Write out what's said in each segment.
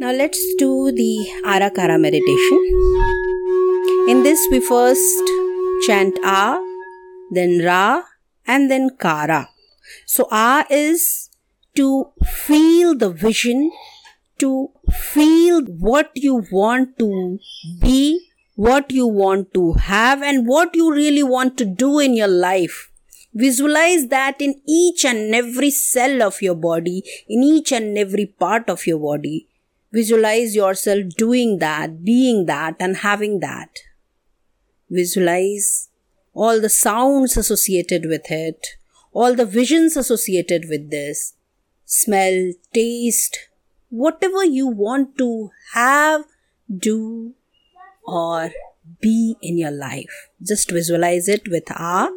Now let's do the Arakara meditation. In this, we first chant A, then Ra, and then Kara. So A is to feel the vision, to feel what you want to be, what you want to have, and what you really want to do in your life. Visualize that in each and every cell of your body, in each and every part of your body. Visualize yourself doing that, being that, and having that. Visualize all the sounds associated with it, all the visions associated with this. Smell, taste, whatever you want to have, do, or be in your life. Just visualize it with A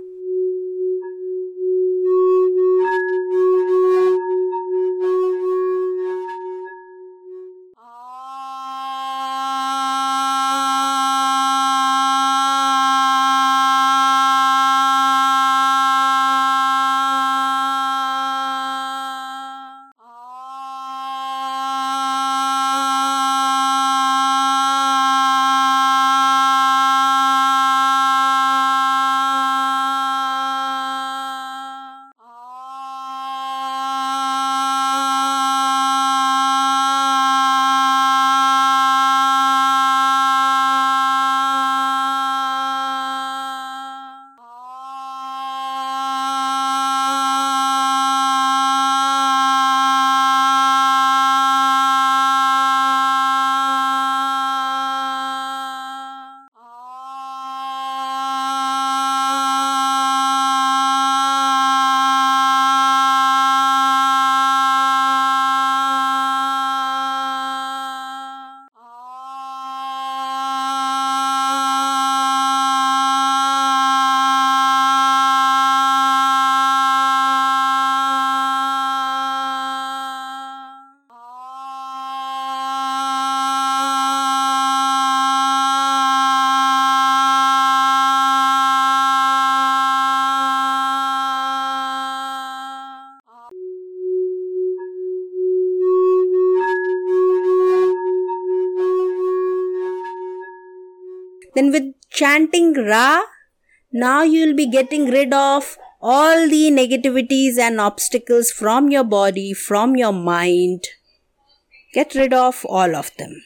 Then with chanting Ra, now you will be getting rid of all the negativities and obstacles from your body, from your mind. Get rid of all of them.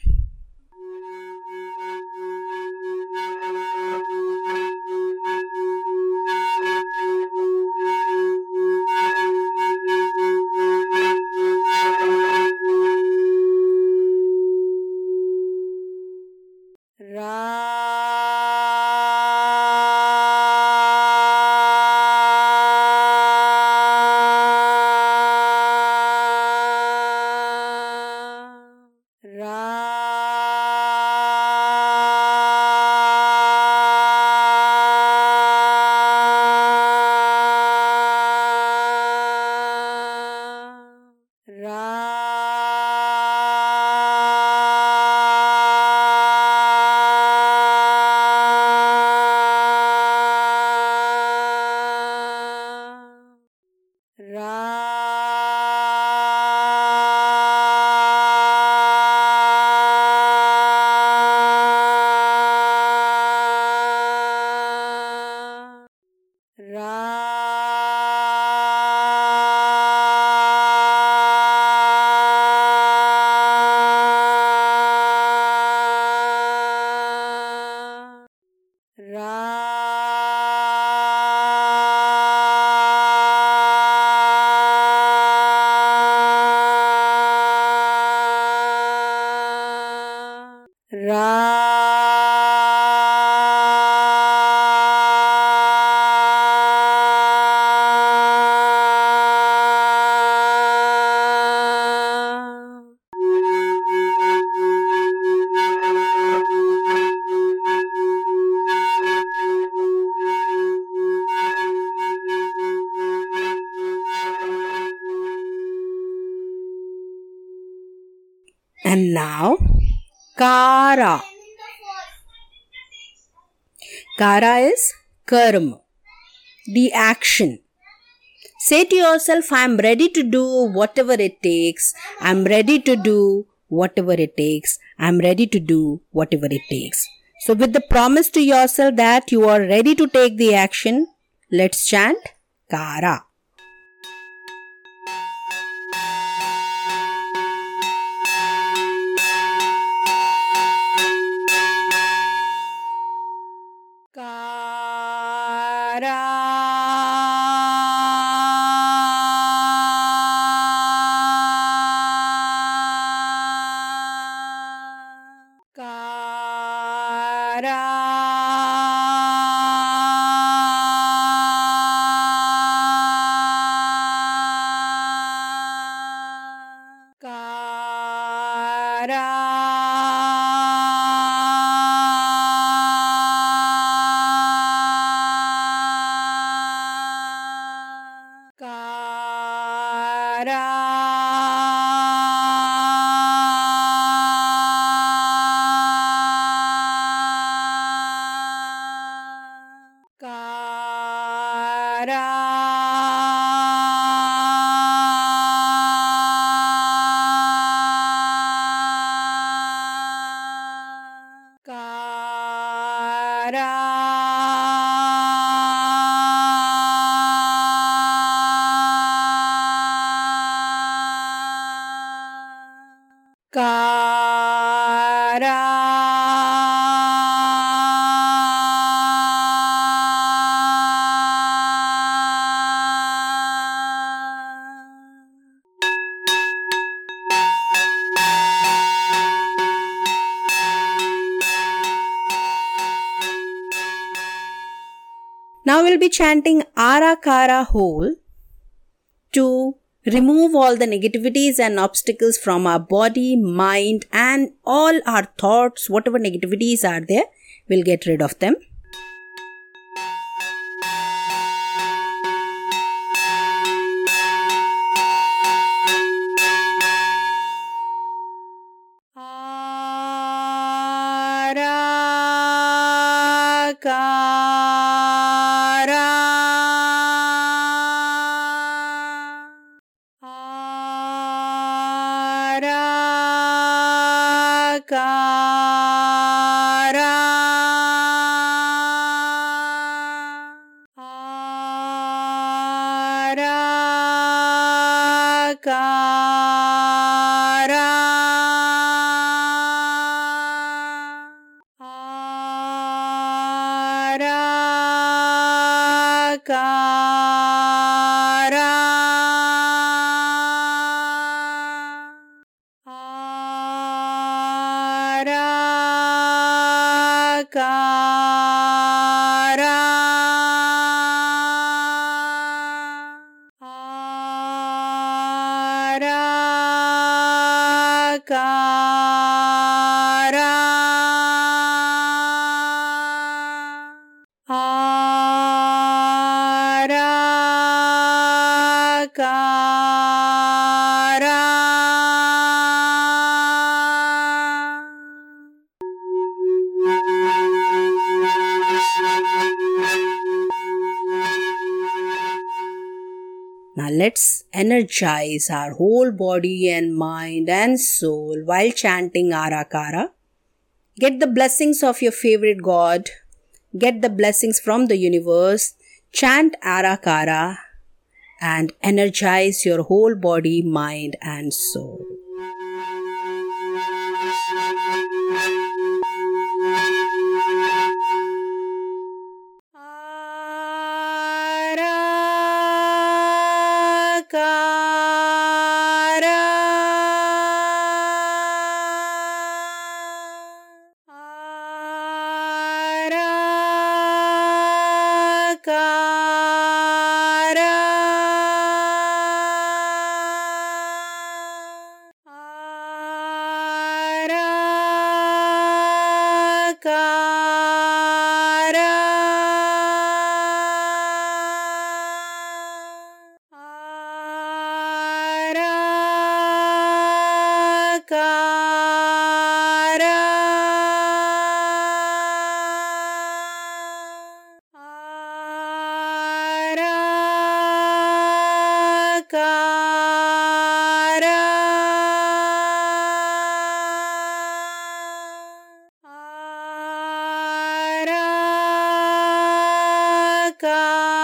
然 And now, Kara. Kara is karma, the action. Say to yourself, I am ready to do whatever it takes. I am ready to do whatever it takes. I'm ready to do whatever it takes. So, with the promise to yourself that you are ready to take the action, let's chant Kara. Para Shankara kara Now we'll be chanting Arakara whole to remove all the negativities and obstacles from our body, mind, and all our thoughts, whatever negativities are there, we'll get rid of them. ಕಾರಾ God. Let's energize our whole body and mind and soul while chanting Arakara. Get the blessings of your favorite god. Get the blessings from the universe. Chant Arakara and energize your whole body, mind, and soul. God. Ka